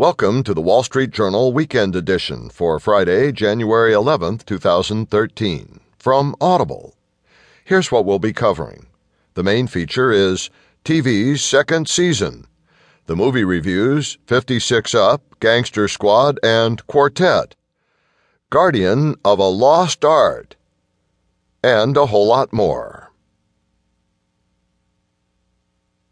Welcome to the Wall Street Journal Weekend Edition for Friday, January 11th, 2013, from Audible. Here's what we'll be covering. The main feature is TV's second season. The movie reviews 56 Up, Gangster Squad, and Quartet. Guardian of a Lost Art. And a whole lot more.